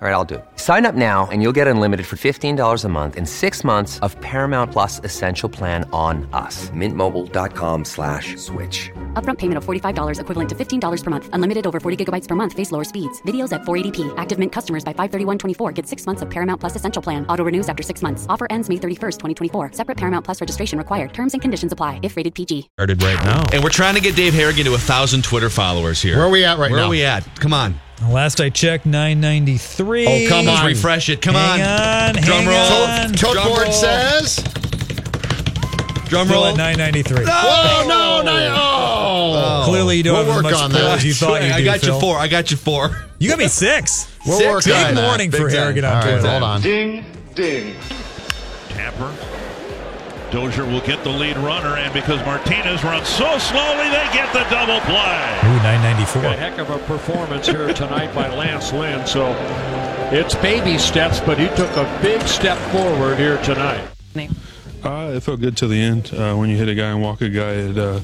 All right, I'll do it. Sign up now and you'll get unlimited for $15 a month and six months of Paramount Plus Essential Plan on us. Mintmobile.com slash switch. Upfront payment of $45 equivalent to $15 per month. Unlimited over 40 gigabytes per month. Face lower speeds. Videos at 480p. Active Mint customers by 531.24 get six months of Paramount Plus Essential Plan. Auto renews after six months. Offer ends May 31st, 2024. Separate Paramount Plus registration required. Terms and conditions apply if rated PG. Started right now. And we're trying to get Dave Harrigan to a thousand Twitter followers here. Where are we at right Where now? Where are we at? Come on. Last I checked, 993. Oh, come Let's on. refresh it. Come Hang on. on, Drum hang roll. on. Tote Drum board roll. says. Drum Still roll. at 993. Oh, no, no. Oh. Clearly, you don't We'll have as much on pull that. as you thought you I did, got Phil. you four. I got you four. You got me six. We'll Six. work Big on morning Big for. Harrigan on All right, Twitter. hold on. Ding, ding. Tapper. Dozier will get the lead runner, and because Martinez runs so slowly, they get the double play. Ooh, 994. A heck of a performance here tonight by Lance Lynn. So it's baby steps, but he took a big step forward here tonight. Uh, it felt good to the end. Uh, when you hit a guy and walk a guy, it uh,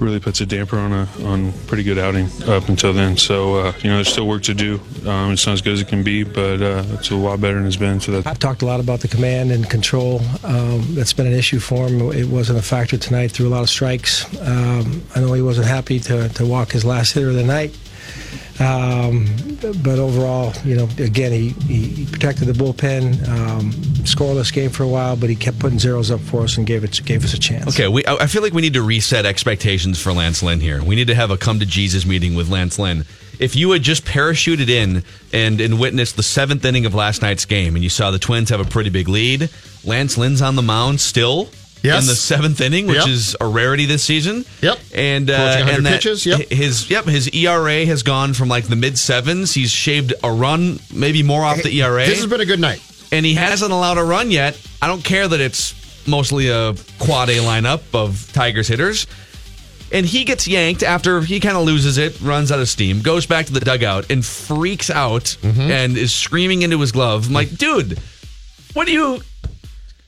really puts a damper on a on pretty good outing up until then. So uh, you know, there's still work to do. Um, it's not as good as it can be, but uh, it's a lot better than it's been. So that I've talked a lot about the command and control. Um, that's been an issue for him. It wasn't a factor tonight. Threw a lot of strikes. Um, I know he wasn't happy to, to walk his last hitter of the night. Um, but overall, you know, again, he, he protected the bullpen. Um, scoreless game for a while, but he kept putting zeros up for us and gave it gave us a chance. Okay, we, I feel like we need to reset expectations for Lance Lynn here. We need to have a come to Jesus meeting with Lance Lynn. If you had just parachuted in and, and witnessed the seventh inning of last night's game and you saw the Twins have a pretty big lead, Lance Lynn's on the mound still Yes. in the seventh inning, which Yep. is a rarity this season. Yep. And uh, and that pitches, yep. his yep his ERA has gone from like the mid sevens. He's shaved a run, maybe more off the ERA This has been a good night. and he hasn't allowed a run yet. I don't care that it's mostly a quad A lineup of Tigers hitters. And he gets yanked after he kind of loses it, runs out of steam, goes back to the dugout and freaks out and is screaming into his glove. I'm like, dude, what do you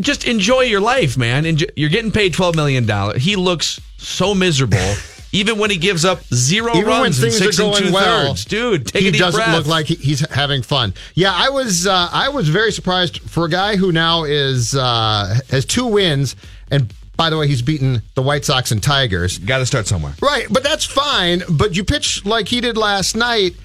just enjoy your life, man? Enjoy, you're getting paid $12 million. He looks so miserable. Even when he gives up zero Even when runs in things are six and going two well, thirds, dude, take he a deep doesn't breath. look like he's having fun. Yeah, I was uh, I was very surprised for a guy who now is uh, has two wins, and by the way, he's beaten the White Sox and Tigers. Got to start somewhere. Right, but that's fine. But you pitch like he did last night.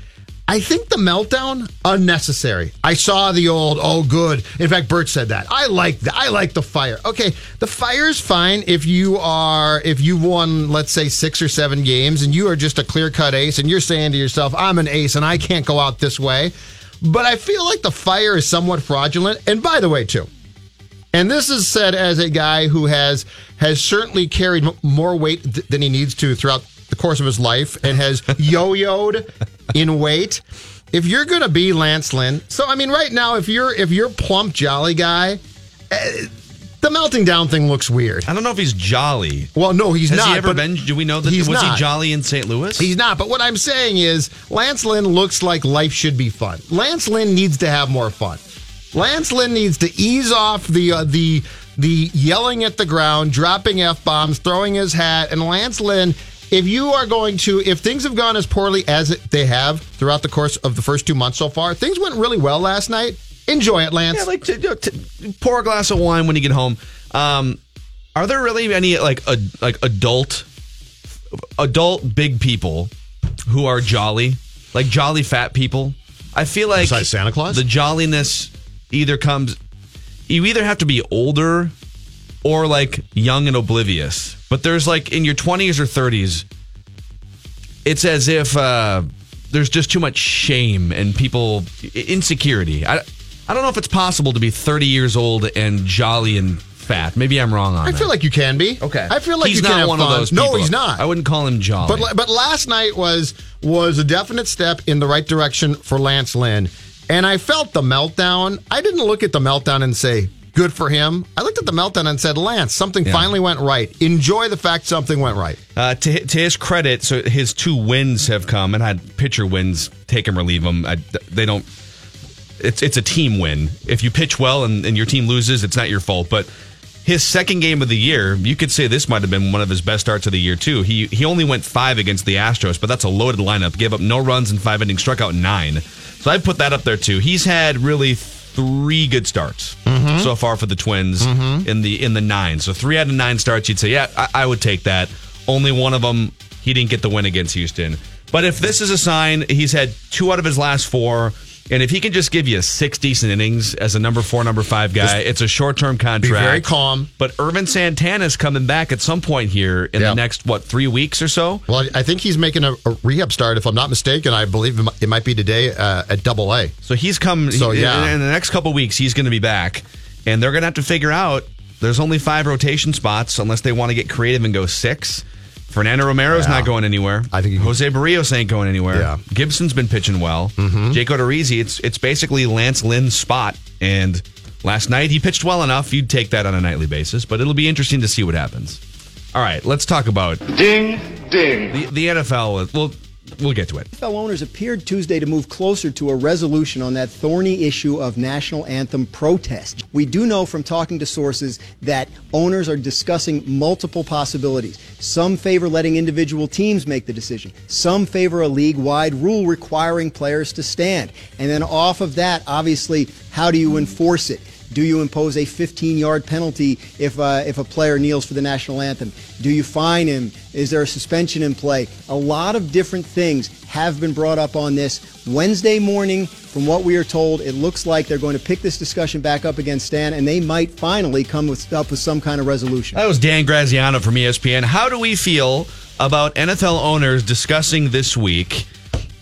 I think the meltdown unnecessary. I saw the old oh good. In fact, Bert said that. I like that. I like the fire. Okay, the fire's fine if you are if you've won let's say 6 or 7 games and you are just a clear-cut ace and you're saying to yourself, "I'm an ace and I can't go out this way." But I feel like the fire is somewhat fraudulent. And by the way, too, and this is said as a guy who has has certainly carried more weight th- than he needs to throughout the course of his life and has yo-yoed in weight. If you're going to be Lance Lynn, so I mean, right now, if you're if you're plump jolly guy, eh, the melting down thing looks weird. I don't know if he's jolly. Well, no, he's Has not. he ever been? Do we know that? he's Was not. he jolly in St. Louis? He's not. But what I'm saying is, Lance Lynn looks like life should be fun. Lance Lynn needs to have more fun. Lance Lynn needs to ease off the uh, the the yelling at the ground, dropping f bombs, throwing his hat. And Lance Lynn, if you are going to, if things have gone as poorly as they have throughout the course of the first two months so far, things went really well last night. Enjoy it, Lance. yeah, like to, to, pour a glass of wine when you get home. Um, are there really any like a, like adult adult big people who are jolly, like jolly fat people? I feel like Besides Santa Claus? the jolliness either comes. You either have to be older or like young and oblivious. But there's like in your 20s or 30s, it's as if uh, there's just too much shame and people insecurity. I, I don't know if it's possible to be 30 years old and jolly and fat. Maybe I'm wrong on I that. feel like you can be. okay. I feel like he's you not can have one fun. of those. No, he's not. I wouldn't call him jolly. But but last night was was a definite step in the right direction for Lance Lynn, and I felt the meltdown. I didn't look at the meltdown and say good for him. I looked at the meltdown and said, Lance, something Yeah. finally went right. Enjoy the fact something went right. Uh, to, to his credit, so his two wins have come and had pitcher wins, take him or leave him. I, they don't. It's it's a team win. If you pitch well and, and your team loses, it's not your fault. But his second game of the year, you could say this might have been one of his best starts of the year too. He he only went five against the Astros, but that's a loaded lineup. Gave up no runs in five innings, struck out nine. So I put that up there too. He's had really three good starts mm-hmm. so far for the Twins mm-hmm. in the in the nine. So three out of nine starts, you'd say, yeah, I, I would take that. Only one of them, he didn't get the win against Houston. But if this is a sign, he's had two out of his last four. And if he can just give you six decent innings as a number four, number five guy, it's a short term contract. very calm. But Ervin Santana's coming back at some point here in Yeah. the next, what, three weeks or so? Well, I think he's making a, a rehab start, if I'm not mistaken. I believe it might- it might be today uh, at Double A. So he's come. So, he- yeah. in, in the next couple weeks, he's going to be back, and they're going to have to figure out. There's only five rotation spots unless they want to get creative and go six. Fernando Romero's Yeah. not going anywhere. I think he- Jose Berrios ain't going anywhere. Yeah. Gibson's been pitching well. Mm-hmm. Jake Odorizzi, it's it's basically Lance Lynn's spot. And last night he pitched well enough. You'd take that on a nightly basis, but it'll be interesting to see what happens. All right, let's talk about Ding, ding. the the NFL. We'll we'll get to it. NFL owners appeared Tuesday to move closer to a resolution on that thorny issue of national anthem protest. We do know from talking to sources that owners are discussing multiple possibilities. Some favor letting individual teams make the decision. Some favor a league-wide rule requiring players to stand. And then off of that, obviously, how do you enforce it? Do you impose a 15-yard penalty if uh, if a player kneels for the national anthem? Do you fine him? Is there a suspension in play? A lot of different things have been brought up on this Wednesday morning. From what we are told, it looks like they're going to pick this discussion back up against Stan, and they might finally come with, up with some kind of resolution. That was Dan Graziano from ESPN. How do we feel about NFL owners discussing this week?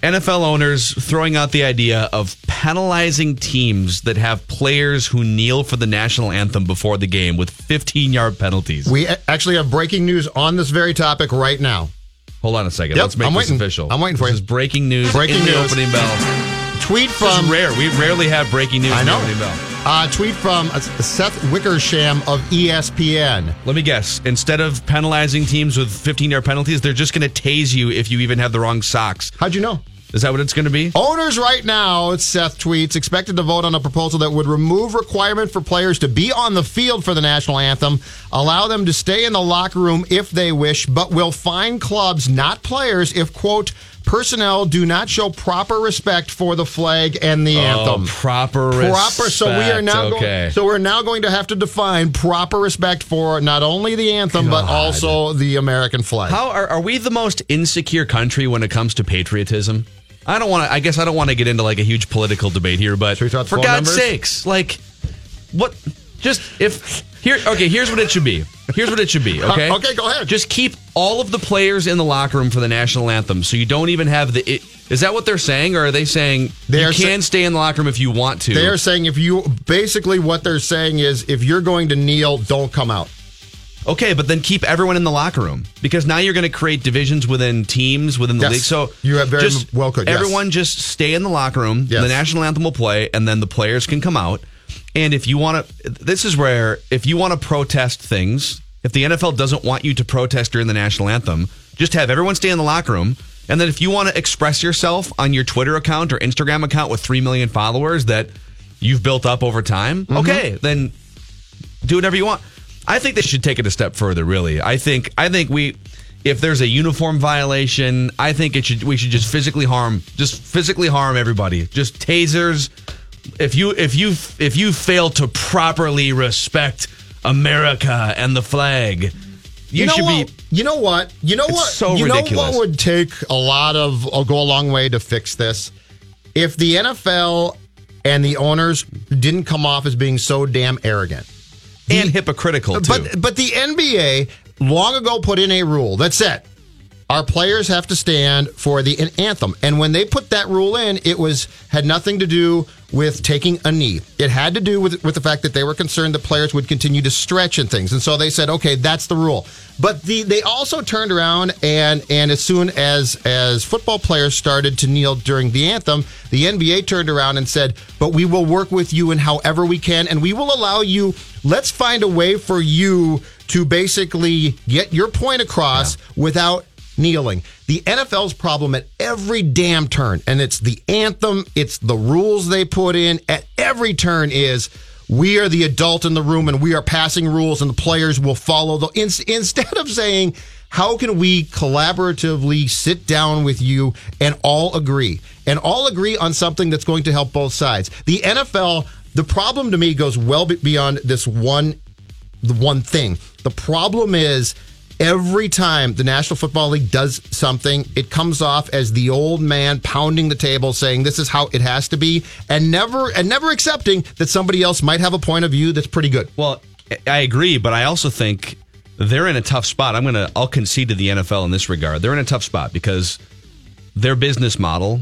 NFL owners throwing out the idea of penalizing teams that have players who kneel for the national anthem before the game with 15 yard penalties. We actually have breaking news on this very topic right now. Hold on a second. Yep, Let's make I'm this waiting. official. I'm waiting for this you. is breaking news Breaking in the news. opening bell. Tweet This is from rare. We rarely have breaking news I in the know. Uh, tweet from uh, Seth Wickersham of ESPN. Let me guess. Instead of penalizing teams with 15 yard penalties, they're just going to tase you if you even have the wrong socks. How'd you know? Is that what it's going to be? Owners right now, Seth tweets, expected to vote on a proposal that would remove requirement for players to be on the field for the national anthem, allow them to stay in the locker room if they wish, but will fine clubs, not players, if quote personnel do not show proper respect for the flag and the oh, anthem. Oh, proper Proper. So we are now respect. going. So we're now going to have to define proper respect for not only the anthem but also the American flag. How are, are we the most insecure country when it comes to patriotism? I don't want to. I guess I don't want to get into like a huge political debate here, but Should we talk for God's numbers? sakes, like what? Just if here. Okay, here's what it should be. Here's what it should be. Okay. Uh, okay, go ahead. Just keep all of the players in the locker room for the national anthem, so you don't even have the. It, is that what they're saying, or are they saying They you are sa- can stay in the locker room if you want to? They are saying if you basically what they're saying is if you're going to kneel, don't come out. Okay, but then keep everyone in the locker room because now you're going to create divisions within teams within the Yes. league. So You have very just well could, yes. Everyone just stay in the locker room. Yes. The national anthem will play, and then the players can come out. And if you want to, this is where if you want to protest things, if the NFL doesn't want you to protest during the national anthem, just have everyone stay in the locker room. And then if you want to express yourself on your Twitter account or Instagram account with three million followers that you've built up over time, Mm-hmm. okay, then do whatever you want. I think they should take it a step further. Really, I think I think we, if there's a uniform violation, I think it should we should just physically harm, just physically harm everybody. Just tasers. If you if you if you fail to properly respect America and the flag, you, know should what? be. You know what? You know It's what? so you ridiculous. know what would take a lot of or go a long way to fix this? If the NFL and the owners didn't come off as being so damn arrogant. and hypocritical too. But but the NBA long ago put in a rule that said our players have to stand for the an anthem. And when they put that rule in, it was had nothing to do with taking a knee. It had to do with with the fact that they were concerned the players would continue to stretch and things. And so they said, okay, that's the rule. But the they also turned around and and as soon as as football players started to kneel during the anthem, the NBA turned around and said, but we will work with you in however we can, and we will allow you. Let's find a way for you to basically get your point across without kneeling. The NFL's problem at every damn turn, and it's the anthem, it's the rules they put in at every turn is we are the adult in the room and we are passing rules and the players will follow the in, instead of saying how can we collaboratively sit down with you and all agree and all agree on something that's going to help both sides the nfl the problem to me goes well beyond this one the one thing the problem is every time the National Football League does something, it comes off as the old man pounding the table saying this is how it has to be and never and never accepting that somebody else might have a point of view that's pretty good. Well, I agree, but I also think they're in a tough spot. I'm going to I'll concede to the NFL in this regard. They're in a tough spot because their business model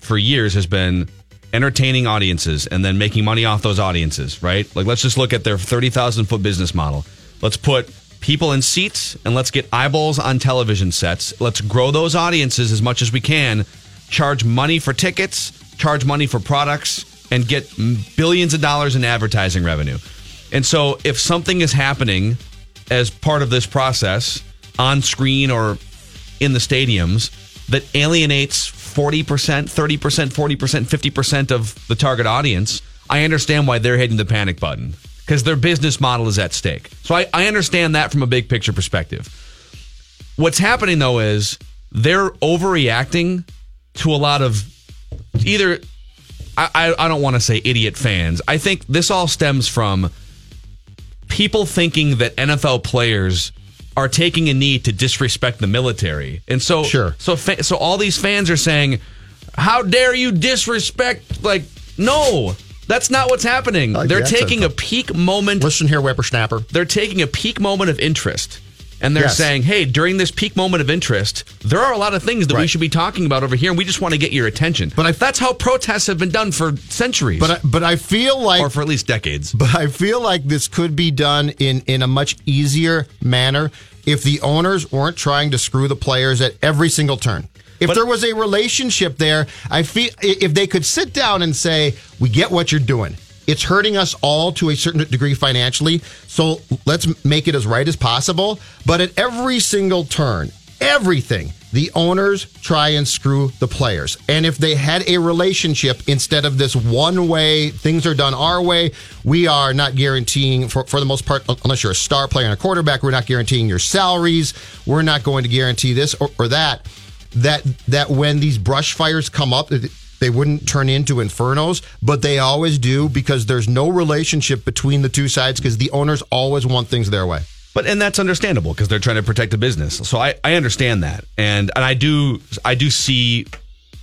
for years has been entertaining audiences and then making money off those audiences, right? Like let's just look at their 30,000 foot business model. Let's put people in seats and let's get eyeballs on television sets. Let's grow those audiences as much as we can, charge money for tickets, charge money for products, and get billions of dollars in advertising revenue. And so if something is happening as part of this process on screen or in the stadiums that alienates 40%, 30%, 40%, 50% of the target audience, I understand why they're hitting the panic button because their business model is at stake. So I, I understand that from a big picture perspective. What's happening though is they're overreacting to a lot of either I, I, I don't want to say idiot fans. I think this all stems from people thinking that NFL players are taking a knee to disrespect the military. And so Sure. so fa- so all these fans are saying, "How dare you disrespect like no, that's not what's happening. like They're the taking though. a peak moment Listen here, whippersnapper. they're taking a peak moment of interest and they're Yes. saying, hey, during this peak moment of interest, there are a lot of things that we should be talking about over here, and we just want to get your attention. But I- that's how protests have been done for centuries, But I, but I feel like or for at least decades. But I feel like this could be done in, in a much easier manner if the owners weren't trying to screw the players at every single turn. If But- there was a relationship there, I feel if they could sit down and say, "We get what you're doing. It's hurting us all to a certain degree financially, so let's make it as right as possible." But at every single turn, everything, the owners try and screw the players. And if they had a relationship instead of this one way, things are done our way, we are not guaranteeing, for, for the most part, unless you're a star player and a quarterback, we're not guaranteeing your salaries. We're not going to guarantee this or, or that. That that when these brush fires come up, they wouldn't turn into infernos, but they always do because there's no relationship between the two sides because the owners always want things their way. But and that's understandable because they're trying to protect the business. So I, I understand that, and and I do I do see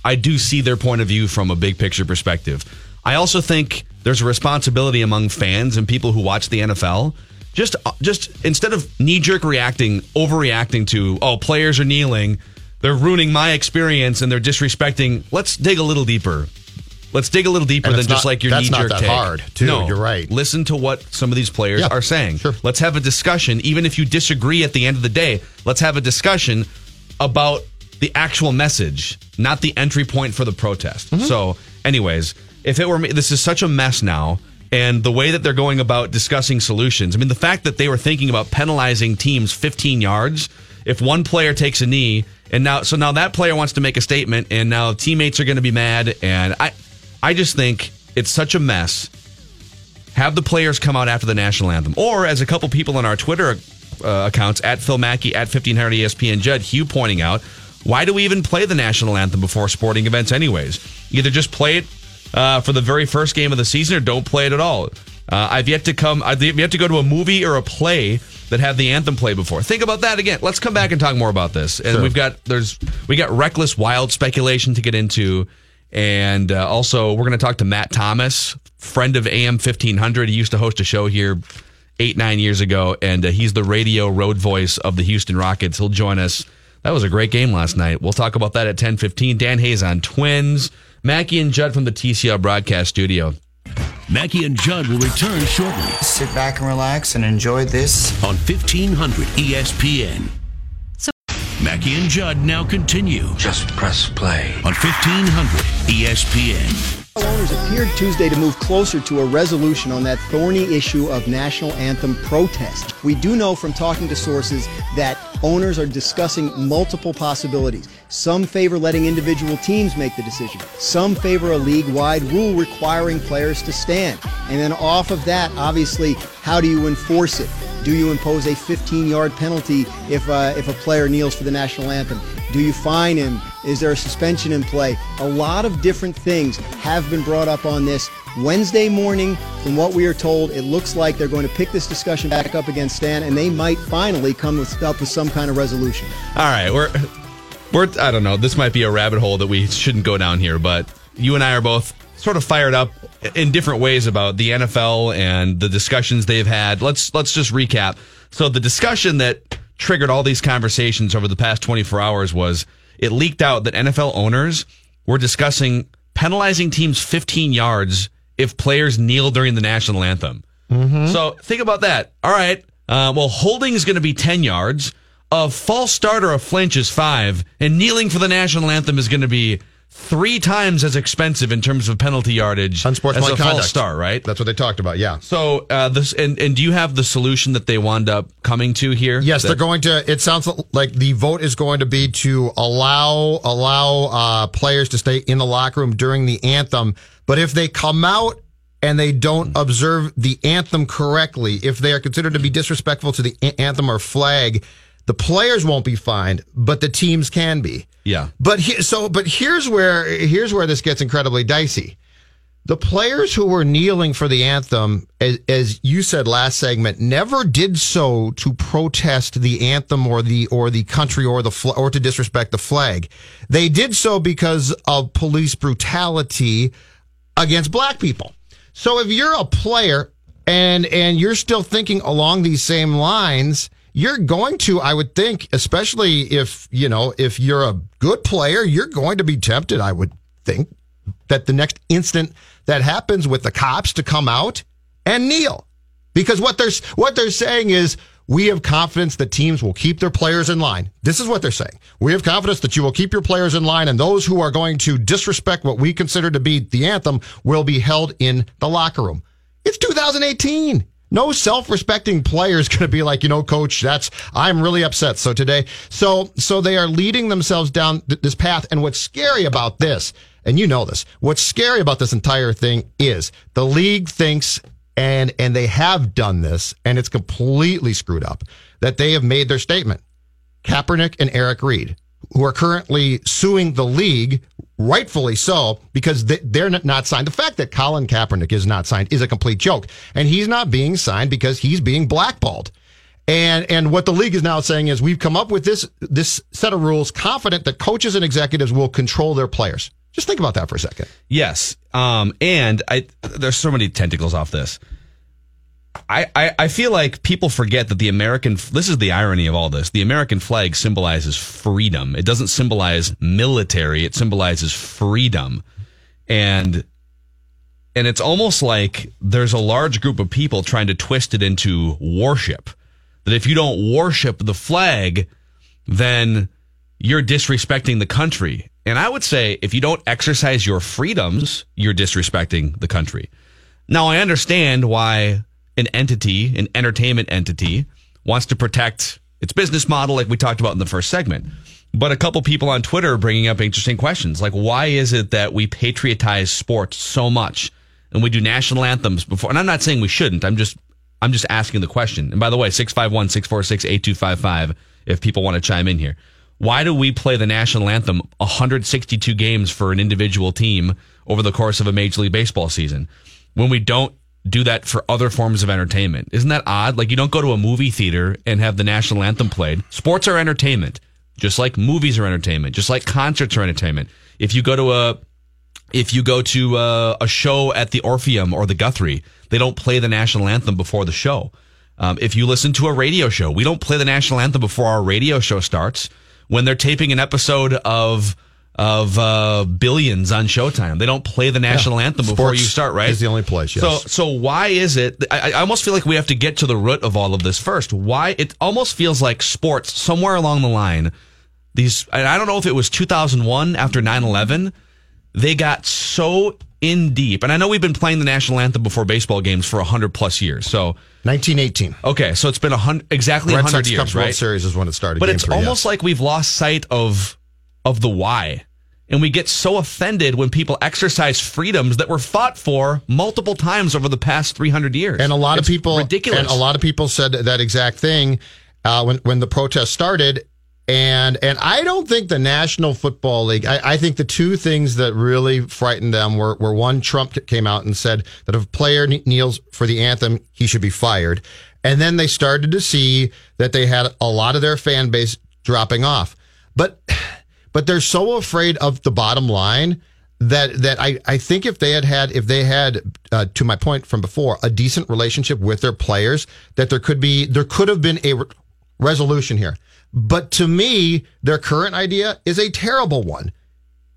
I do see their point of view from a big picture perspective. I also think there's a responsibility among fans and people who watch the NFL. Just just instead of knee jerk reacting, overreacting to oh players are kneeling, they're ruining my experience and they're disrespecting. Let's dig a little deeper. Let's dig a little deeper And than just not- like your knee jerk. that's not that take. hard, too. No, You're right. Listen to what some of these players Yeah, are saying. sure. Let's have a discussion, even if you disagree at the end of the day. Let's have a discussion about the actual message, not the entry point for the protest. Mm-hmm. So, anyways, if it were me, this is such a mess now. And the way that they're going about discussing solutions, I mean, the fact that they were thinking about penalizing teams 15 yards if one player takes a knee, and now, so now that player wants to make a statement, and now teammates are going to be mad. And I, I just think it's such a mess have the players come out after the national anthem, or as a couple people on our Twitter uh, accounts at Phil Mackey at fifteen hundred ESPN Judd Hugh pointing out, why do we even play the national anthem before sporting events, anyways? Either just play it uh, for the very first game of the season, or don't play it at all. Uh, I've yet to come. I've yet to go to a movie or a play that had the anthem play before. Think about that again. Let's come back and talk more about this. And Sure. we've got there's we got reckless, wild speculation to get into. And uh, also, we're going to talk to Matt Thomas, friend of AM 1500. He used to host a show here eight, nine years ago, and uh, he's the radio road voice of the Houston Rockets. He'll join us That was a great game last night. We'll talk about that at 10:15. Dan Hayes on Twins. Mackey and Judd from the TCL broadcast studio. Mackey and Judd will return shortly Sit back and relax and enjoy this. on 1500 ESPN. So- Mackey and Judd now continue. Just press play on 1500 ESPN. Owners appeared Tuesday to move closer to a resolution on that thorny issue of national anthem protest. We do know from talking to sources that owners are discussing multiple possibilities. Some favor letting individual teams make the decision. Some favor a league-wide rule requiring players to stand. And then off of that, obviously, how do you enforce it? Do you impose a 15-yard penalty if uh, if a player kneels for the national anthem? Do you fine him? Is there a suspension in play? A lot of different things have been brought up on this. Wednesday morning, from what we are told, it looks like they're going to pick this discussion back up against Stan, and they might finally come with, up with some kind of resolution. All right, we're we're I don't know. This might be a rabbit hole that we shouldn't go down here, but you and I are both sort of fired up in different ways about the NFL and the discussions they've had. Let's let's just recap. So the discussion that triggered all these conversations over the past 24 hours was it leaked out that NFL owners were discussing penalizing teams 15 yards if players kneel during the national anthem. So think about that. All right. Uh, well, holding is going to be 10 yards. A false start or a flinch is five. And kneeling for the national anthem is going to be three times as expensive in terms of penalty yardage as a Unsportsmanlike false conduct. start, right? That's what they talked about. Yeah. So uh, this and, and do you have the solution that they wound up coming to here? Yes, That- they're going to. It sounds like the vote is going to be to allow allow uh, players to stay in the locker room during the anthem. But if they come out and they don't observe the anthem correctly, if they are considered to be disrespectful to the anthem or flag, the players won't be fined, but the teams can be. Yeah. But he, so, but here's where here's where this gets incredibly dicey. The players who were kneeling for the anthem, as, as you said last segment, never did so to protest the anthem or the or the country or the fl- or to disrespect the flag. They did so because of police brutality against black people. So if you're a player and and you're still thinking along these same lines, you're going to, I would think, especially if you know if you're a good player, you're going to be tempted. I would think that the next instant that happens with the cops to come out and kneel because what they're what they're saying is we have confidence that teams will keep their players in line. This is what they're saying. We have confidence that you will keep your players in line and those who are going to disrespect what we consider to be the anthem will be held in the locker room. It's 2018. No self-respecting player is going to be like, you know, coach, that's, I'm really upset. So today, so, so they are leading themselves down th- this path. And what's scary about this, and you know this, what's scary about this entire thing is the league thinks and, and they have done this and it's completely screwed up that they have made their statement. Kaepernick and Eric Reid, who are currently suing the league, rightfully so, because they- they're not- not signed. The fact that Colin Kaepernick is not signed is a complete joke. And he's not being signed because he's being blackballed. And and what the league is now saying is we've come up with this this set of rules, confident that coaches and executives will control their players. Just think about that for a second. Yes. Um, and I there's so many tentacles off this. I, I, I feel like people forget that the American this is the irony of all this. The American flag symbolizes freedom. It doesn't symbolize military, it symbolizes freedom. And and it's almost like there's a large group of people trying to twist it into worship. That if you don't worship the flag, then you're disrespecting the country. And I would say if you don't exercise your freedoms, you're disrespecting the country. Now, I understand why an entity, an entertainment entity, wants to protect its business model, like we talked about in the first segment. But a couple people on Twitter are bringing up interesting questions, like why is it that we patriotize sports so much and we do national anthems before? And I'm not saying we shouldn't. I'm just I'm just asking the question. And by the way, 651 646 8255 if people want to chime in here. Why do we play the national anthem 162 games for an individual team over the course of a Major League Baseball season when we don't do that for other forms of entertainment? Isn't that odd? Like you don't go to a movie theater and have the national anthem played. Sports are entertainment, just like movies are entertainment, just like concerts are entertainment. If you go to a if you go to uh, a show at the Orpheum or the Guthrie, they don't play the national anthem before the show. Um, if you listen to a radio show, we don't play the national anthem before our radio show starts. when they're taping an episode of of uh, Billions on Showtime. They don't play the national Yeah. anthem before Sports you start, right? is the only place, yes. So so why is it? I, I almost feel like we have to get to the root of all of this first. Why it almost feels like sports somewhere along the line. These and I don't know if it was 2001 after 9/11. They got so in deep, and I know we've been playing the national anthem before baseball games for hundred plus years. So 1918. Okay, so it's been a hundred exactly Red hundred Sox years, Cup World right? Series is when it started. But it's three, almost yes. like we've lost sight of of the why. And we get so offended when people exercise freedoms that were fought for multiple times over the past 300 years. And a lot It's of people, ridiculous. and a lot of people said that exact thing uh, when when the protest started. And and I don't think the National Football League. I, I think the two things that really frightened them were were one, Trump came out and said that if a player kneels for the anthem, he should be fired. And then they started to see that they had a lot of their fan base dropping off. But but they're so afraid of the bottom line that that I, I think if they had had if they had uh, to my point from before a decent relationship with their players that there could be there could have been a re- resolution here. But to me their current idea is a terrible one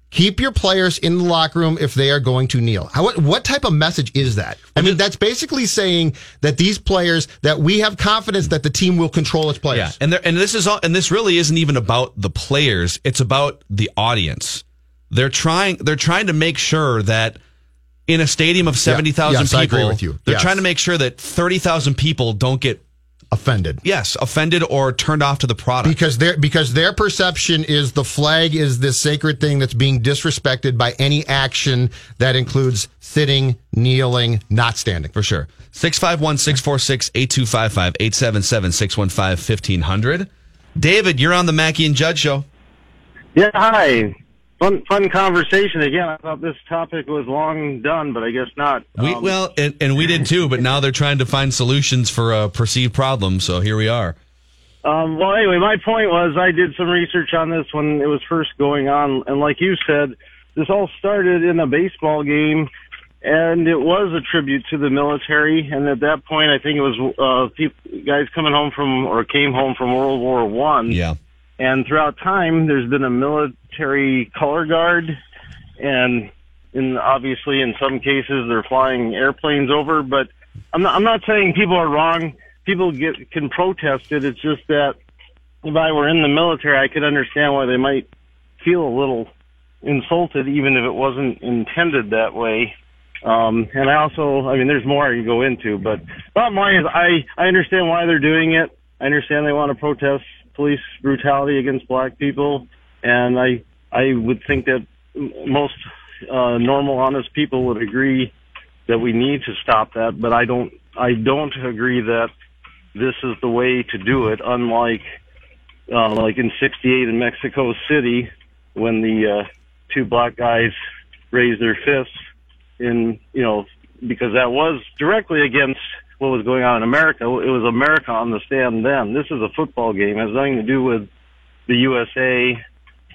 keep your players in the locker room if they are going to kneel How, what, what type of message is that i mean that's basically saying that these players that we have confidence that the team will control its players Yeah, and there, and this is all, and this really isn't even about the players. It's about the audience. They're trying. They're trying to make sure that in a stadium of seventy thousand Yes, I people, agree with you. they're Yes. trying to make sure that thirty thousand people don't get offended. Yes, offended or turned off to the product. because their because their perception is the flag is this sacred thing that's being disrespected by any action that includes sitting, kneeling, not standing. For sure. 651 646 8255 877 615 1500. David, you're on the Mackey and Judd show. Yeah, hi. Fun, fun conversation again. I thought this topic was long done, but I guess not. We, Um, well, and, and we did too, but now they're trying to find solutions for a perceived problem. So here we are. Um, well, anyway, my point was I did some research on this when it was first going on, and like you said, this all started in a baseball game, and it was a tribute to the military. And at that point, I think it was uh, people, guys coming home from or came home from World War One. Yeah. And throughout time, there's been a military color guard, and in obviously in some cases they're flying airplanes over. But I'm not, I'm not saying people are wrong. People get can protest it. It's just that if I were in the military, I could understand why they might feel a little insulted, even if it wasn't intended that way. Um, and I also, I mean, there's more I can go into, but bottom line is I, I understand why they're doing it. I understand they want to protest police brutality against black people. And I, I would think that most, uh, normal, honest people would agree that we need to stop that. But I don't, I don't agree that this is the way to do it. Unlike, uh, like in 68 in Mexico City, when the, uh, two black guys raised their fists in, you know, because that was directly against what was going on in America. It was America on the stand then. This is a football game. It has nothing to do with the USA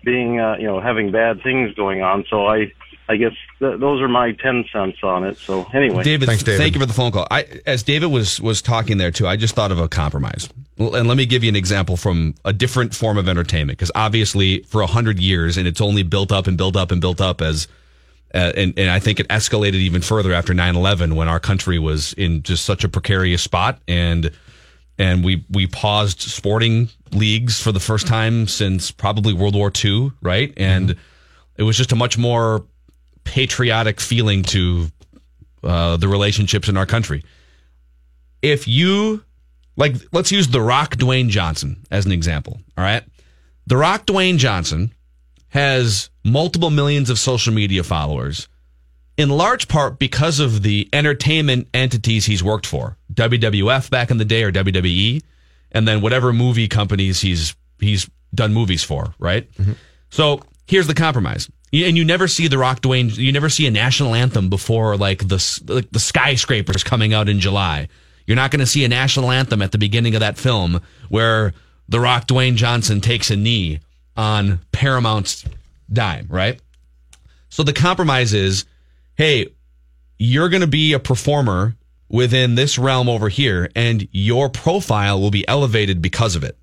being, uh, you know, having bad things going on. So I, I guess th- those are my 10 cents on it. So anyway. David, thank you for the phone call. I, as David was was talking there too, I just thought of a compromise. And let me give you an example from a different form of entertainment, because obviously for a hundred years, and it's only built up and built up and built up as, uh, and and I think it escalated even further after 9-11 when our country was in just such a precarious spot, and and we we paused sporting leagues for the first time since probably World War II, right? And it was just a much more patriotic feeling to uh, the relationships in our country. If you like, let's use The Rock Dwayne Johnson as an example. All right, The Rock Dwayne Johnson has multiple millions of social media followers, in large part because of the entertainment entities he's worked for, WWF back in the day or WWE, and then whatever movie companies he's he's done movies for, right? Mm-hmm. So here's the compromise. And you never see the Rock Dwayne. You never see a national anthem before like the like the skyscrapers coming out in July. You're not going to see a national anthem at the beginning of that film where the Rock Dwayne Johnson takes a knee on Paramount's dime, right? So the compromise is, hey, you're going to be a performer within this realm over here, and your profile will be elevated because of it.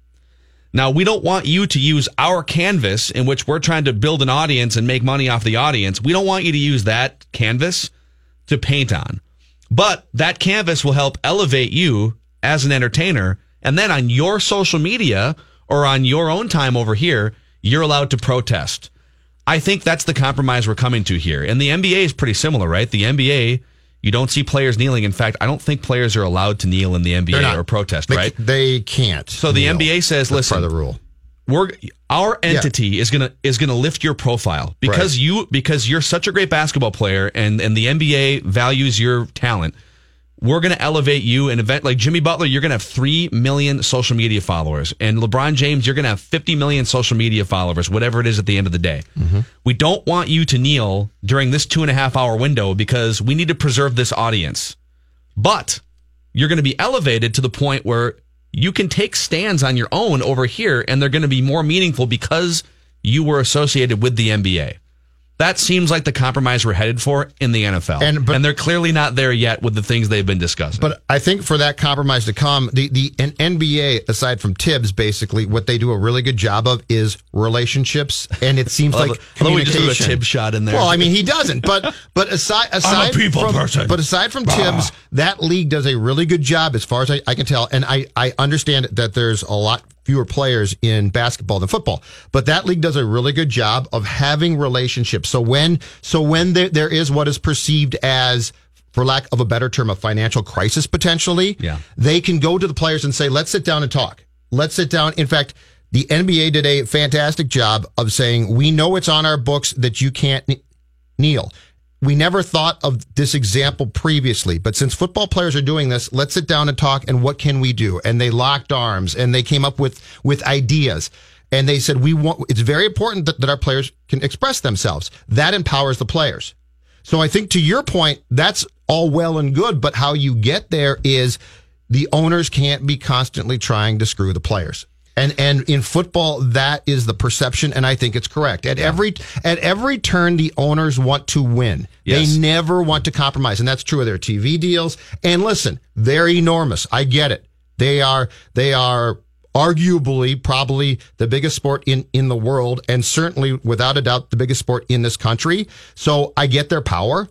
Now, we don't want you to use our canvas in which we're trying to build an audience and make money off the audience. We don't want you to use that canvas to paint on. But that canvas will help elevate you as an entertainer. And then on your social media or on your own time over here, you're allowed to protest. I think that's the compromise we're coming to here. And the NBA is pretty similar, right? The NBA, you don't see players kneeling. In fact, I don't think players are allowed to kneel in the NBA or protest, They- right? They can't. So the kneel. NBA says, listen, the rule. we're our entity is gonna is gonna lift your profile because Right. you because you're such a great basketball player and and the NBA values your talent. We're gonna elevate you an event like Jimmy Butler. You're gonna have three million social media followers, and LeBron James. You're gonna have 50 million social media followers, whatever it is at the end of the day. Mm-hmm. We don't want you to kneel during this two and a half hour window because we need to preserve this audience. But you're going to be elevated to the point where you can take stands on your own over here and they're going to be more meaningful because you were associated with the NBA. That seems like the compromise we're headed for in the NFL. And- but- they're clearly not there yet with the things they've been discussing. But I think for that compromise to come, the the an NBA, aside from Thibs, basically what they do a really good job of is relationships, and it seems like love we just threw a. Thibs shot in there. Well, I mean, he doesn't, but but aside aside from, person. but aside from Thibs, ah. that league does a really good job as far as I, I can tell, and I I understand that there's a lot fewer players in basketball than football, but that league does a really good job of having relationships. So when so when there, there is what is perceived as for lack of a better term, a financial crisis potentially, Yeah. they can go to the players and say, let's sit down and talk. Let's sit down. In fact, the NBA did a fantastic job of saying, we know it's on our books that you can't kneel. We never thought of this example previously, but since football players are doing this, let's sit down and talk and what can we do? And they locked arms and they came up with, with ideas. And they said, we want, it's very important that, that our players can express themselves. That empowers the players. So I think to your point, that's all well and good, but how you get there is the owners can't be constantly trying to screw the players. And and in football, that is the perception, and I think it's correct. At every at every turn, the owners want to win. Yes. They never want to compromise, and that's true of their TV deals. And listen, they're enormous. I get it. They are they are arguably probably the biggest sport in in the world, and certainly without a doubt the biggest sport in this country. So I get their power,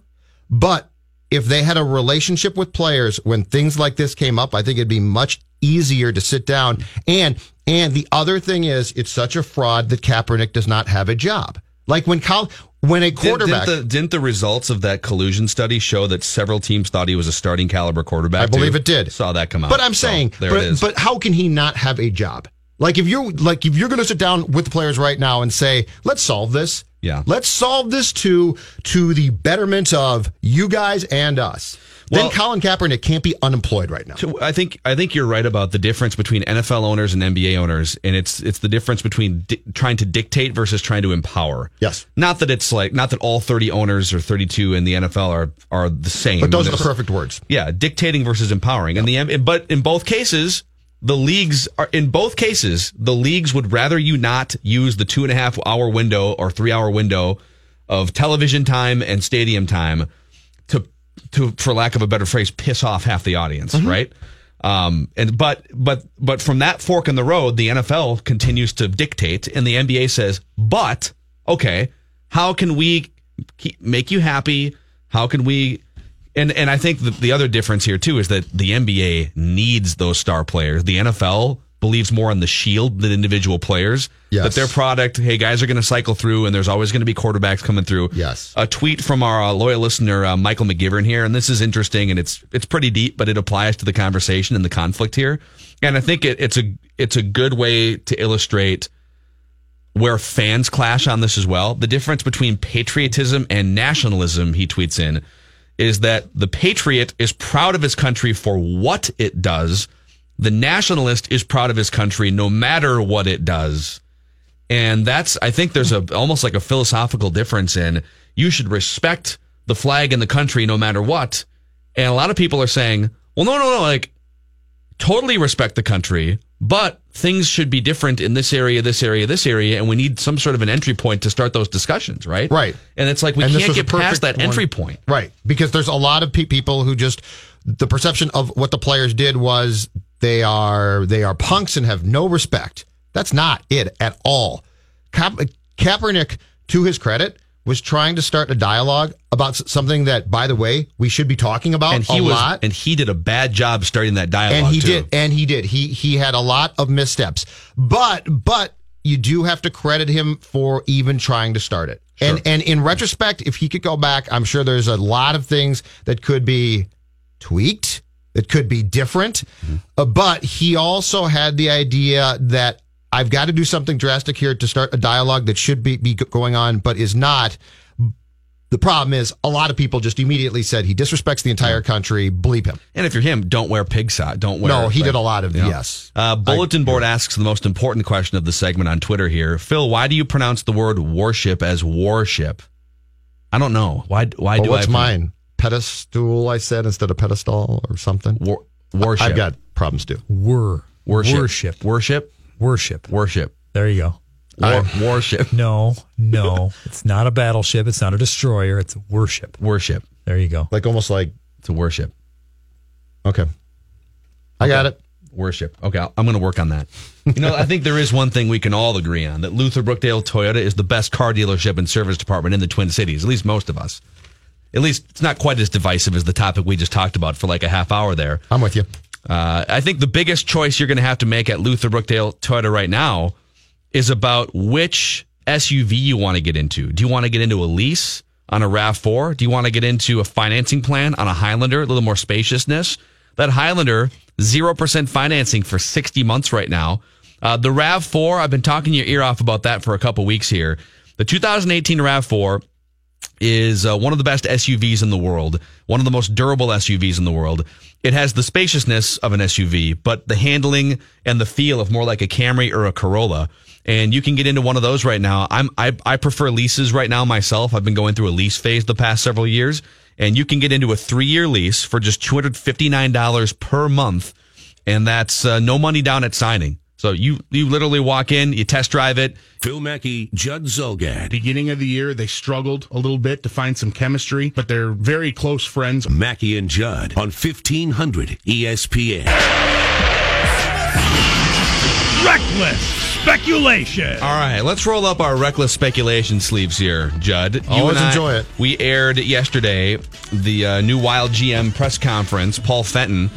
but if they had a relationship with players when things like this came up, I think it'd be much easier to sit down. And and the other thing is, it's such a fraud that Kaepernick does not have a job. Like when Col- when a Didn't- quarterback, Didn't, the, didn't the results of that collusion study show that several teams thought he was a starting caliber quarterback? I believe too? it did. Saw that come out. But I'm So, saying, there but, it is. but how can he not have a job? Like if you're like if you're going to sit down with the players right now and say, let's solve this. Yeah. Let's solve this to to the betterment of you guys and us. Well- then Colin Kaepernick can't be unemployed right now. So I think I think you're right about the difference between NFL owners and NBA owners, and it's it's the difference between di- trying to dictate versus trying to empower. Yes. Not that it's like not that all 30 owners or 32 in the NFL are are the same. But those are the perfect words. Yeah, dictating versus empowering. And the but in both cases, the leagues are in both cases the leagues would rather you not use the two and a half hour window or three hour window of television time and stadium time to for lack of a better phrase piss off half the audience, right? Um, and but but but from that fork in the road, the NFL continues to dictate, and the NBA says, "But okay, how can we keep, make you happy? How can we?" And and I think that the other difference here too is that the NBA needs those star players. The NFL believes more in the shield than individual players. Yes. That their product, hey, guys are going to cycle through, and there's always going to be quarterbacks coming through. Yes. A tweet from our uh, loyal listener uh, Michael McGivern here, and this is interesting, and it's it's pretty deep, but it applies to the conversation and the conflict here. And I think it, it's a it's a good way to illustrate where fans clash on this as well. The difference between patriotism and nationalism, he tweets in, is that the patriot is proud of his country for what it does. The nationalist is proud of his country no matter what it does. And that's, I think there's a almost like a philosophical difference in you should respect the flag and the country no matter what. And a lot of people are saying, well, no, no, no, like totally respect the country, but things should be different in this area, this area, this area, and we need some sort of an entry point to start those discussions, right? Right. And it's like we And can't get past that entry point. Right. Because there's a lot of pe- people who just the perception of what the players did was they are they are punks and have no respect. That's not it at all. Ka- Kaepernick, to his credit, was trying to start a dialogue about something that, by the way, we should be talking about and he a was, lot. and he did a bad job starting that dialogue. and he too. did, and he did. He he had a lot of missteps, but but you do have to credit him for even trying to start it. And and in retrospect, if he could go back, I'm sure there's a lot of things that could be tweaked, that could be different. Uh, but he also had the idea that I've got to do something drastic here to start a dialogue that should be, be going on, but is not. The problem is, a lot of people just immediately said he disrespects the entire country. Bleep him. And if you're him, don't wear pig sock. Don't wear. No, he did a lot of- Yeah. yes. Uh, Bulletin board asks the most important question of the segment on Twitter here. Phil, why do you pronounce the word warship as warship? I don't know. Why? Why Well, do what's I? mine? Pedestal, I said instead of pedestal or something. War, warship. I've got problems too. Wor. Worship. Worship. Worship. Worship. Worship. There you go. War, warship. No, no. it's not a battleship. It's not a destroyer. It's worship. Worship. There you go. Like almost like It's a worship. okay, I got it. Worship. Okay, I'm going to work on that. You know, I think there is one thing we can all agree on that Luther Brookdale Toyota is the best car dealership and service department in the Twin Cities, at least most of us. At least it's not quite as divisive as the topic we just talked about for like a half hour there. I'm with you. Uh, I think the biggest choice you're going to have to make at Luther Brookdale Toyota right now is about which SUV you want to get into. Do you want to get into a lease on a RAV4? Do you want to get into a financing plan on a Highlander, a little more spaciousness? That Highlander, 0% financing for 60 months right now. Uh, the RAV4, I've been talking your ear off about that for a couple weeks here. The 2018 RAV4 is uh, one of the best SUVs in the world, one of the most durable SUVs in the world. It has the spaciousness of an SUV, but the handling and the feel of more like a Camry or a Corolla. And you can get into one of those right now. I'm I, I prefer leases right now myself. I've been going through a lease phase the past several years, and you can get into a three year lease for just two hundred fifty nine dollars per month, and that's uh, no money down at signing. So you you literally walk in, you test drive it. Phil Mackey, Judd Zulgad. Beginning of the year, they struggled a little bit to find some chemistry, but they're very close friends. Mackey and Judd on E 1500 ESPN. Reckless speculation. All right, let's roll up our reckless speculation sleeves here, Judd. You Always and I- enjoy it. We aired yesterday the uh, new Wild GM press conference, Paul Fenton,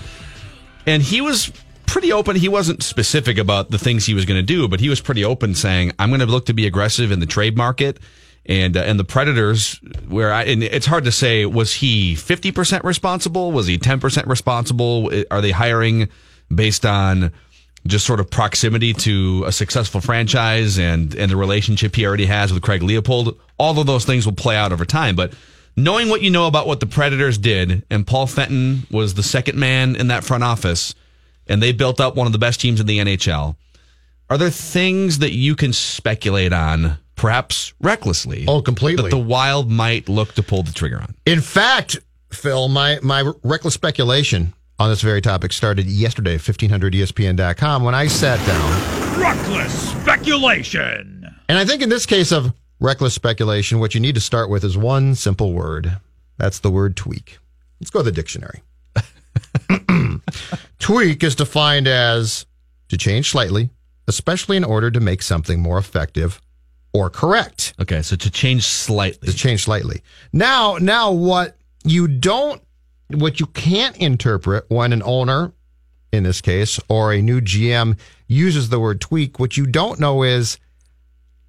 and he was pretty open. He wasn't specific about the things he was going to do, but he was pretty open, saying, "I'm going to look to be aggressive in the trade market." And, uh, and the Predators, where I, and it's hard to say, was he 50% responsible? Was he 10% responsible? Are they hiring based on just sort of proximity to a successful franchise and and the relationship he already has with Craig Leopold. All of those things will play out over time, but knowing what you know about what the Predators did, and Paul Fenton was the second man in that front office, and they built up one of the best teams in the NHL. Are there things that you can speculate on, perhaps recklessly? Oh, completely. That the Wild might look to pull the trigger on. In fact, Phil, my my reckless speculation on this very topic started yesterday, 1500ESPN.com, when I sat down. Reckless speculation. And I think in this case of reckless speculation, what you need to start with is one simple word. That's the word tweak. Let's go to the dictionary. tweak is defined as to change slightly, especially in order to make something more effective or correct. Okay, so to change slightly. To change slightly. Now, now what you don't what you can't interpret when an owner in this case or a new GM uses the word tweak, what you don't know is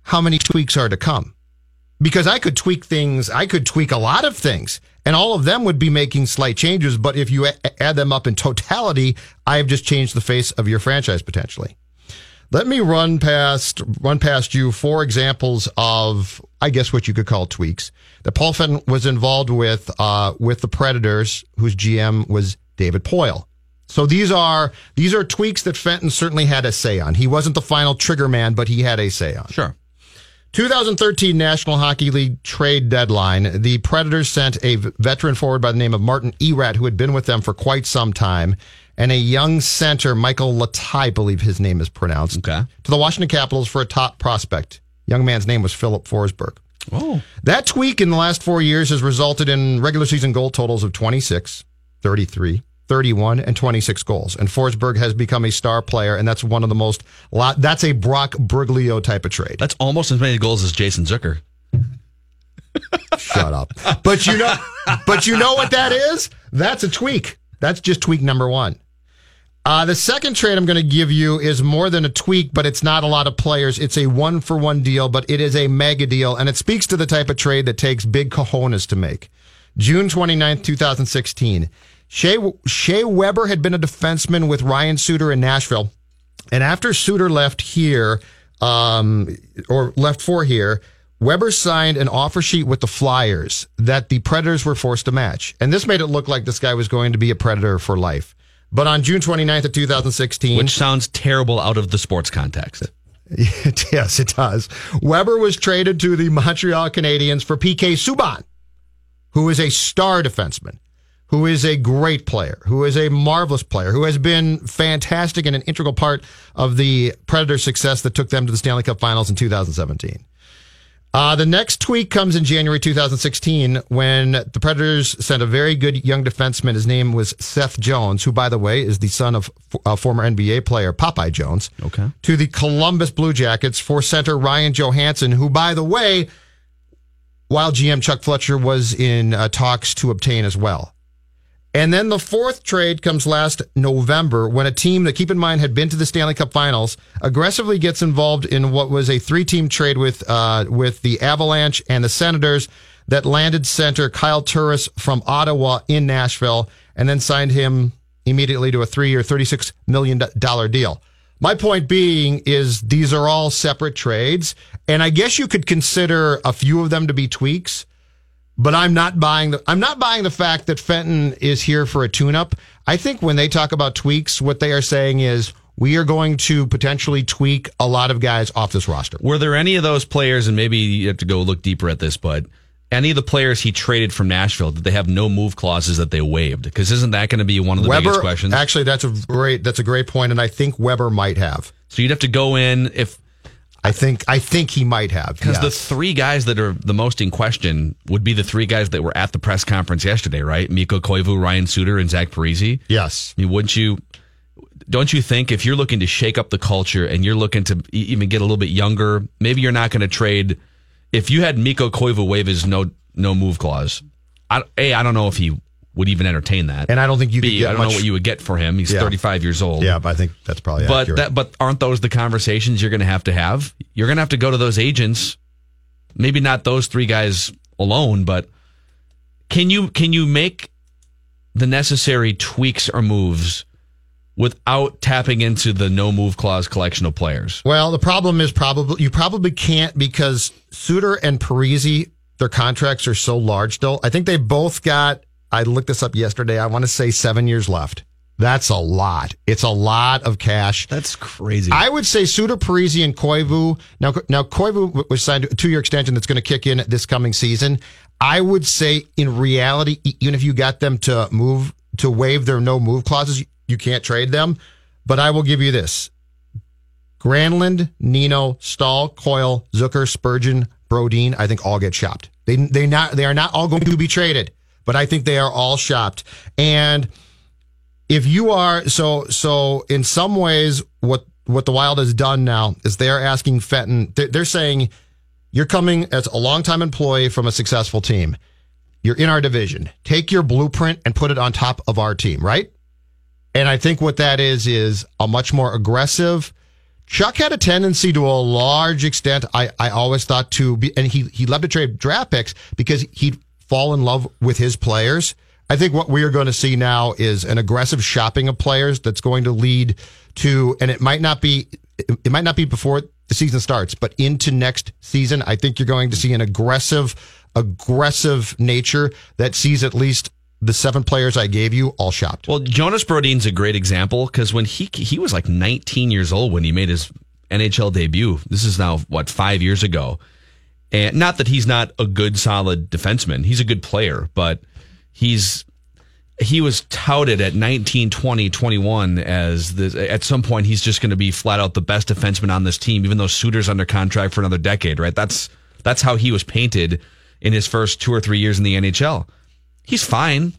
how many tweaks are to come. Because I could tweak things, I could tweak a lot of things, and all of them would be making slight changes. But if you add them up in totality, I have just changed the face of your franchise potentially. Let me run past run past you four examples of, I guess, what you could call tweaks that Paul Fenton was involved with uh, with the Predators, whose GM was David Poile. So these are these are tweaks that Fenton certainly had a say on. He wasn't the final trigger man, but he had a say on. Sure. 2013 National Hockey League trade deadline. The Predators sent a veteran forward by the name of Martin Erat, who had been with them for quite some time, and a young center, Michael Latai, I believe his name is pronounced, okay. to the Washington Capitals for a top prospect. Young man's name was Filip Forsberg. Oh. That tweak in the last four years has resulted in regular season goal totals of 26, 33, 31, and 26 goals. And Forsberg has become a star player, and that's one of the most. Lot, that's a Brock Briglio type of trade. That's almost as many goals as Jason Zucker. Shut up. But you know, but you know what that is? That's a tweak. That's just tweak number one. Uh, the second trade I'm going to give you is more than a tweak, but it's not a lot of players. It's a one for one deal, but it is a mega deal, and it speaks to the type of trade that takes big cojones to make. June 29th, 2016. Shea, Shea Weber had been a defenseman with Ryan Suter in Nashville. And after Suter left here, um, or left for here, Weber signed an offer sheet with the Flyers that the Predators were forced to match. And this made it look like this guy was going to be a Predator for life. But on June 29th of 2016, which sounds terrible out of the sports context. yes, it does. Weber was traded to the Montreal Canadiens for PK Subban, who is a star defenseman, who is a great player, who is a marvelous player, who has been fantastic and an integral part of the Predators' success that took them to the Stanley Cup Finals in 2017. Uh, the next tweak comes in January 2016 when the Predators sent a very good young defenseman. His name was Seth Jones, who, by the way, is the son of uh, former NBA player Popeye Jones. Okay. To the Columbus Blue Jackets for center Ryan Johansen, who, by the way, while GM Chuck Fletcher was in uh, talks to obtain as well. And then the fourth trade comes last November when a team that, keep in mind, had been to the Stanley Cup Finals aggressively gets involved in what was a three-team trade with uh, with the Avalanche and the Senators that landed center Kyle Turris from Ottawa in Nashville and then signed him immediately to a three-year, thirty-six million dollar deal. My point being is these are all separate trades, and I guess you could consider a few of them to be tweaks but I'm not buying the I'm not buying the fact that Fenton is here for a tune-up. I think when they talk about tweaks, what they are saying is we are going to potentially tweak a lot of guys off this roster. Were there any of those players, and maybe you have to go look deeper at this, but any of the players he traded from Nashville, did they have no move clauses that they waived? Because isn't that going to be one of the Weber, biggest questions? Actually, that's a great that's a great point, and I think Weber might have. So you'd have to go in if I think I think he might have because yes. the three guys that are the most in question would be the three guys that were at the press conference yesterday, right? Mikko Koivu, Ryan Suter, and Zach Parise. Yes. I mean, wouldn't you? Don't you think if you're looking to shake up the culture and you're looking to even get a little bit younger, maybe you're not going to trade. If you had Mikko Koivu waive his no no move clause, I, a I don't know if he would even entertain that. And I don't think you B, could I don't much, know what you would get for him. He's Yeah. 35 years old. Yeah, but I think that's probably but accurate. that but aren't those the conversations you're going to have to have? You're going to have to go to those agents. Maybe not those three guys alone, but can you can you make the necessary tweaks or moves without tapping into the no move clause collection of players? Well, the problem is probably you probably can't because Suter and Parise, their contracts are so large still. I think they both got I looked this up yesterday. I want to say seven years left. That's a lot. It's a lot of cash. That's crazy. I would say Suter, Parise, and Koivu. Now, now Koivu was signed to a two-year extension that's going to kick in this coming season. I would say, in reality, even if you got them to move to waive their no move clauses, you can't trade them. But I will give you this: Granlund, Nino, Staal, Coyle, Zucker, Spurgeon, Brodin. I think all get shopped. They they not they are not all going to be traded, but I think they are all shopped. And if you are so so in some ways what what the wild has done now is they're asking fenton they're, saying you're coming as a longtime employee from a successful team. You're in our division. Take your blueprint and put it on top of our team right? And i think what that is is a much more aggressive chuck had a tendency to a large extent i, I always thought to be and he, he loved to trade draft picks because he'd fall in love with his players I think what we are going to see now is an aggressive shopping of players that's going to lead to, and it might not be, it might not be before the season starts, but into next season, I think you're going to see an aggressive, aggressive nature that sees at least the seven players I gave you all shopped. Well, Jonas Brodin's a great example because when he he was like 19 years old when he made his NHL debut. This is now what five years ago, and not that he's not a good, solid defenseman. He's a good player, but he's he was touted at 19 20 21 as the, at some point he's just going to be flat out the best defenseman on this team even though Suter's under contract for another decade right that's that's how he was painted in his first two or three years in the NHL he's fine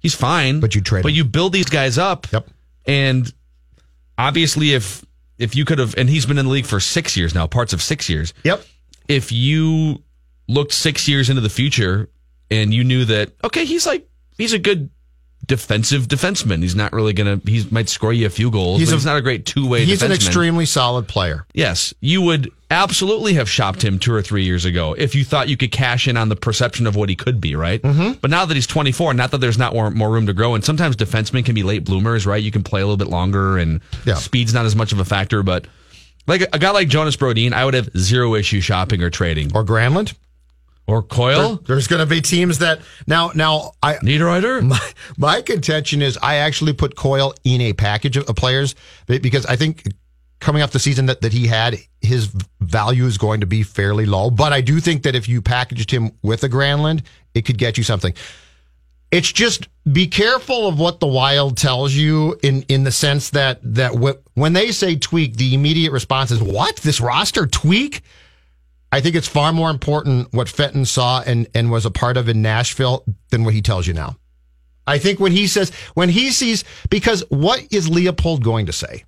He's fine. But you trade But him. you build these guys up. Yep. And obviously, if if you could have, and he's been in the league for six years now, parts of six years. Yep. If you looked six years into the future and you knew that, okay, he's like he's a good defensive defenseman. He's not really gonna. He might score you a few goals. He's but a- he's not a great two way. He's an extremely solid player. Yes, you would absolutely have shopped him two or three years ago if you thought you could cash in on the perception of what he could be, right? Mm-hmm. But now that he's 24, not that there's not more, more room to grow, and sometimes defensemen can be late bloomers, right? You can play a little bit longer, and Yeah. speed's not as much of a factor. But like a guy like Jonas Brodin, I would have zero issue shopping or trading. Or Granlund. Or Coyle. There- there's going to be teams that now now I Niederreiter. My, my contention is I actually put Coyle in a package of, of players because I think coming off the season that, that he had, his value is going to be fairly low. But I do think that if you packaged him with a Granlund, it could get you something. It's just be careful of what the wild tells you in in the sense that that when they say tweak, the immediate response is what this roster tweak. I think it's far more important what Fenton saw and, and was a part of in Nashville than what he tells you now. I think when he says, when he sees, because what is Leopold going to say?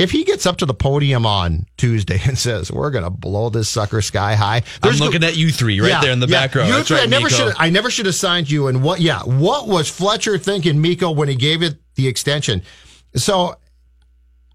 If he gets up to the podium on Tuesday and says, we're going to blow this sucker sky high. I'm looking at you three right there in the back row. You three, right, I never should I never should have signed you. And what, yeah, what was Fletcher thinking, Mikko, when he gave it the extension? So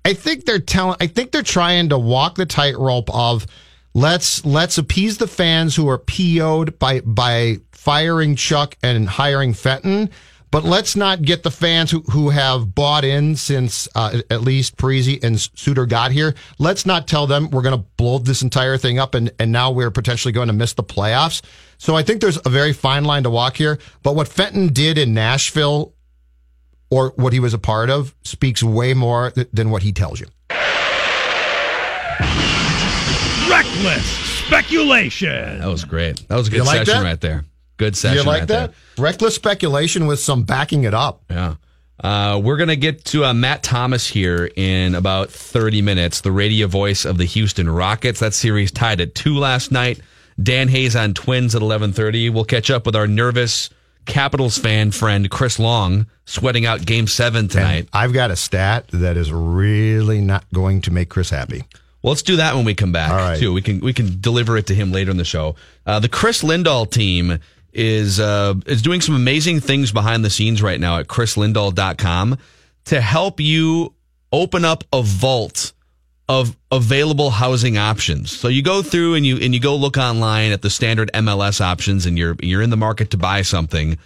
I think they're telling. I think they're trying to walk the tightrope of let's let's appease the fans who are PO'd by by firing Chuck and hiring Fenton, but let's not get the fans who, who have bought in since uh, at least Parise and Suter got here. Let's not tell them we're going to blow this entire thing up and and now we're potentially going to miss the playoffs. So I think there's a very fine line to walk here. But what Fenton did in Nashville or what he was a part of speaks way more th- than what he tells you. Reckless speculation. That was great. That was a good You like session that? right there. Good session. you like right that? There. Reckless speculation with some backing it up. Yeah. Uh, we're going to get to uh, Matt Thomas here in about 30 minutes, the radio voice of the Houston Rockets. That series tied at two last night. Dan Hayes on Twins at 11:30. We'll catch up with our nervous Capitals fan friend Chris Long, sweating out Game Seven tonight. I've got a stat that is really not going to make Chris happy. Well, let's do that when we come back All right. too. We can we can deliver it to him later in the show. Uh, the Chris Lindahl team is uh, is doing some amazing things behind the scenes right now at chrislindahl.com to help you open up a vault of available housing options. So you go through and you and you go look online at the standard MLS options and you're you're in the market to buy something.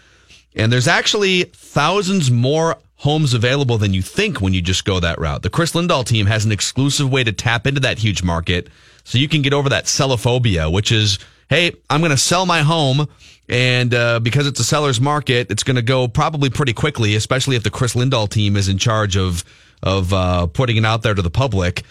And there's actually thousands more homes available than you think when you just go that route. The Chris Lindahl team has an exclusive way to tap into that huge market so you can get over that sellophobia, which is, hey, I'm going to sell my home. And uh, because it's a seller's market, it's going to go probably pretty quickly, especially if the Chris Lindahl team is in charge of, of uh, putting it out there to the public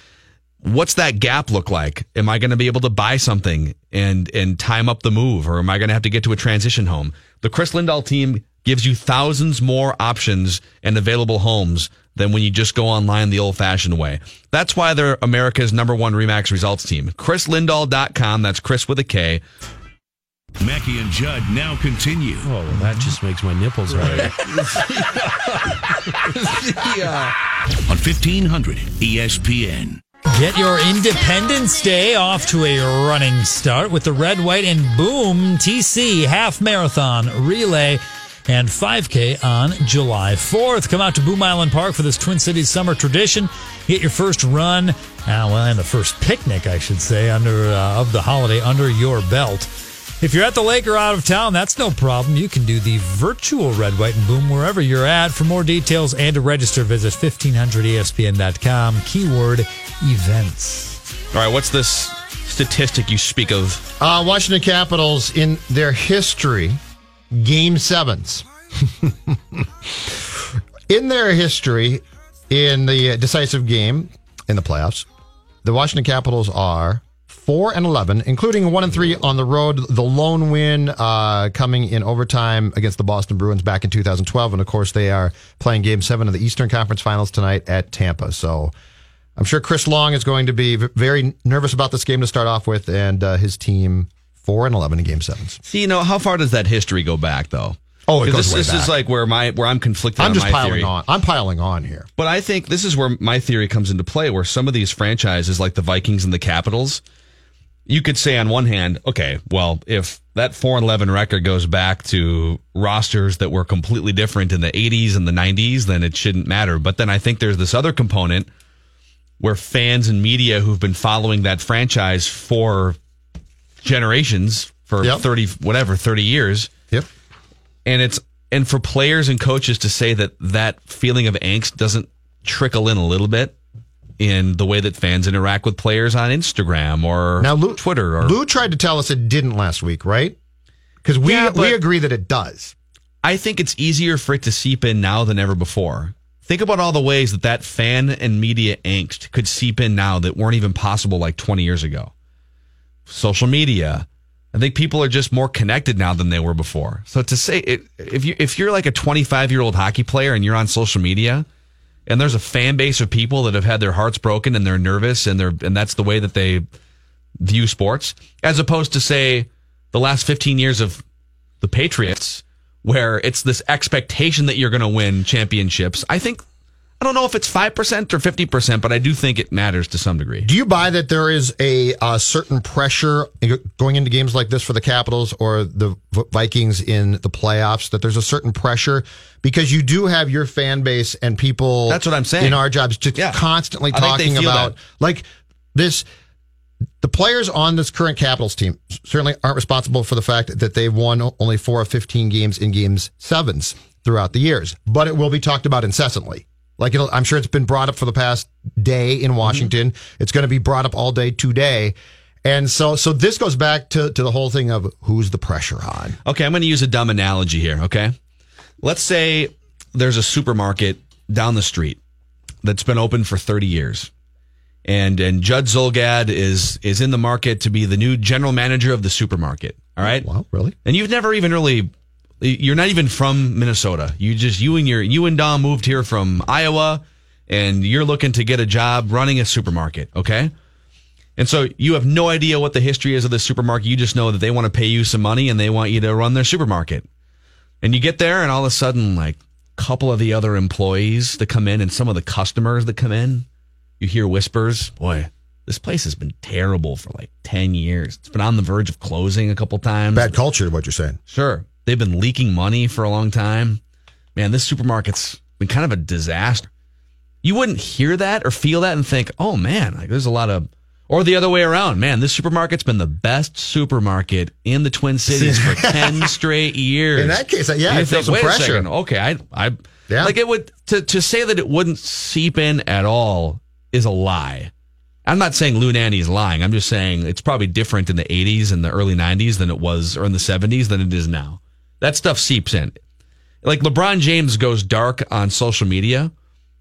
what's that gap look like? Am I going to be able to buy something and and time up the move, or am I going to have to get to a transition home? The Chris Lindahl team gives you thousands more options and available homes than when you just go online the old fashioned way. That's why they're America's number one Remax results team. ChrisLindahl.com. That's Chris with a K. Mackey and Judd now continue. Oh, that just makes my nipples hard. On 1500 ESPN. Get your Independence Day off to a running start with the Red, White, and Boom TC Half Marathon Relay and 5K on July 4th. Come out to Boom Island Park for this Twin Cities summer tradition. Get your first run, uh, well, and the first picnic, I should say, under uh, of the holiday under your belt. If you're at the lake or out of town, that's no problem. You can do the virtual Red, White, and Boom wherever you're at. For more details and to register, visit E 1500ESPN.com, keyword events. All right, what's this statistic you speak of? Uh, Washington Capitals in their history, game sevens. in their history, in the decisive game in the playoffs, the Washington Capitals are four and eleven, including a one and three on the road. The lone win uh, coming in overtime against the Boston Bruins back in 2012, and of course they are playing Game Seven of the Eastern Conference Finals tonight at Tampa. So. I'm sure Chris Long is going to be v- very nervous about this game to start off with, and uh, his team four and eleven in Game Sevens. See, you know, how far does that history go back, though? Oh, it 'Cause goes this, this is like where my where I'm conflicted. I'm just piling theory. on. I'm piling on here. But I think this is where my theory comes into play, where some of these franchises, like the Vikings and the Capitals, you could say on one hand, okay, well, if that 4 and 11 record goes back to rosters that were completely different in the 80s and the 90s, then it shouldn't matter. But then I think there's this other component where fans and media who've been following that franchise for generations, for Yep. 30, whatever, 30 years. Yep. And it's, and for players and coaches to say that that feeling of angst doesn't trickle in a little bit in the way that fans interact with players on Instagram or Now, Lou, Twitter or Lou tried to tell us it didn't last week, right? Because we Yeah, we agree that it does. I think it's easier for it to seep in now than ever before. Think about all the ways that that fan and media angst could seep in now that weren't even possible like 20 years ago. Social media. I think people are just more connected now than they were before. So to say it, if you if you're like a 25 year old hockey player and you're on social media, and there's a fan base of people that have had their hearts broken and they're nervous and they're and that's the way that they view sports, as opposed to say the last 15 years of the Patriots, where it's this expectation that you're going to win championships. I think I don't know if it's five percent or fifty percent, but I do think it matters to some degree. Do you buy that there is a, uh certain pressure going into games like this for the Capitals or the Vikings in the playoffs? That there's a certain pressure because you do have your fan base and people. That's what I'm saying. in our jobs, just Yeah. constantly I think they talking about that. like this. The players on this current Capitals team certainly aren't responsible for the fact that they've won only four of 15 games in games sevens throughout the years, but it will be talked about incessantly. Like it'll, I'm sure it's been brought up for the past day in mm-hmm. Washington. It's going to be brought up all day today. And so, so this goes back to, to the whole thing of who's the pressure on. Okay, I'm going to use a dumb analogy here. Okay, let's say there's a supermarket down the street that's been open for 30 years, and and Judd Zulgad is is in the market to be the new general manager of the supermarket. All right. Wow, really? And you've never even really, you're not even from Minnesota. You just you and your you and Dom moved here from Iowa, and you're looking to get a job running a supermarket. Okay. And so you have no idea what the history is of the supermarket. You just know that they want to pay you some money and they want you to run their supermarket. And you get there and all of a sudden, like a couple of the other employees that come in and some of the customers that come in, you hear whispers, boy, this place has been terrible for like 10 years. It's been on the verge of closing a couple times. Bad culture, what you're saying. Sure. They've been leaking money for a long time. Man, this supermarket's been kind of a disaster. You wouldn't hear that or feel that and think, oh man, like there's a lot of, or the other way around. Man, this supermarket's been the best supermarket in the Twin Cities for 10 straight years. In that case, yeah, I feel some "Wait a pressure." second, Okay, I, I, Yeah. like it would, to, to say that it wouldn't seep in at all is a lie. I'm not saying Lou Nanne is lying. I'm just saying it's probably different in the 80s and the early 90s than it was, or in the 70s than it is now. That stuff seeps in. Like LeBron James goes dark on social media.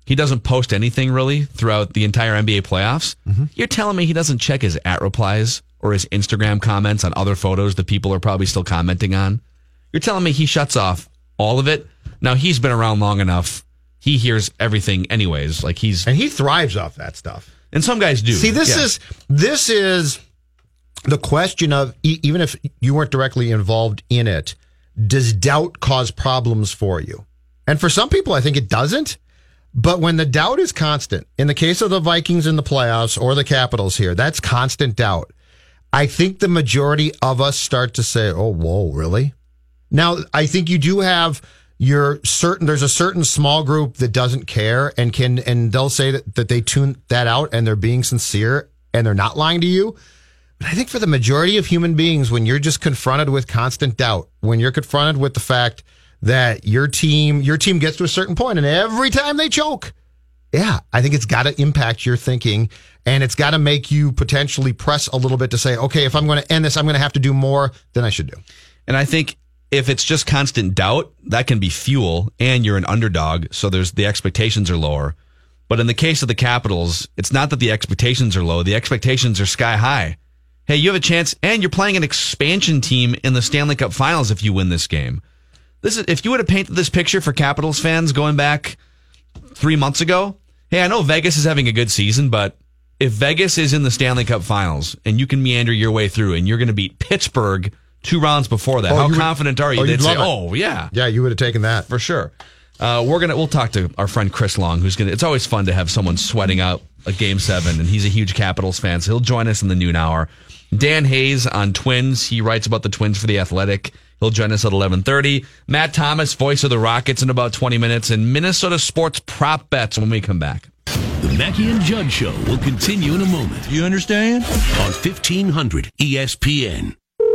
He doesn't post anything really throughout the entire NBA playoffs. Mm-hmm. You're telling me he doesn't check his at replies or his Instagram comments on other photos that people are probably still commenting on? You're telling me he shuts off all of it? Now he's been around long enough. He hears everything anyways. Like he's And he thrives off that stuff. and some guys do. See, this Yeah. is this is the question of even if you weren't directly involved in it, does doubt cause problems for you? And for some people, I think it doesn't. But when the doubt is constant, in the case of the Vikings in the playoffs or the Capitals here, that's constant doubt. I think the majority of us start to say, "Oh, whoa, really?" Now, I think you do have your certain, there's a certain small group that doesn't care and can, and they'll say that, that they tune that out and they're being sincere and they're not lying to you. But I think for the majority of human beings, when you're just confronted with constant doubt, when you're confronted with the fact that your team, your team gets to a certain point and every time they choke, yeah, I think it's got to impact your thinking and it's got to make you potentially press a little bit to say, okay, if I'm going to end this, I'm going to have to do more than I should do. And I think if it's just constant doubt, that can be fuel and you're an underdog. So there's the expectations are lower. But in the case of the Capitals, it's not that the expectations are low. The expectations are sky high. Hey, you have a chance and you're playing an expansion team in the Stanley Cup finals if you win this game. This is, if you would have painted this picture for Capitals fans going back three months ago, hey, I know Vegas is having a good season, but if Vegas is in the Stanley Cup finals and you can meander your way through and you're going to beat Pittsburgh two rounds before that. Oh, How you would- confident are you? oh, They'd say. "Oh yeah, Yeah, you would have taken that. for sure." Uh, we're gonna we'll talk to our friend Chris Long, who's gonna. It's always fun to have someone sweating out a game seven, and he's a huge Capitals fan, so he'll join us in the noon hour. Dan Hayes on Twins. He writes about the Twins for the Athletic. He'll join us at eleven thirty. Matt Thomas, voice of the Rockets, in about twenty minutes, and Minnesota sports prop bets when we come back. The Mackey and Judd Show will continue in a moment. You understand? On E 1500 ESPN.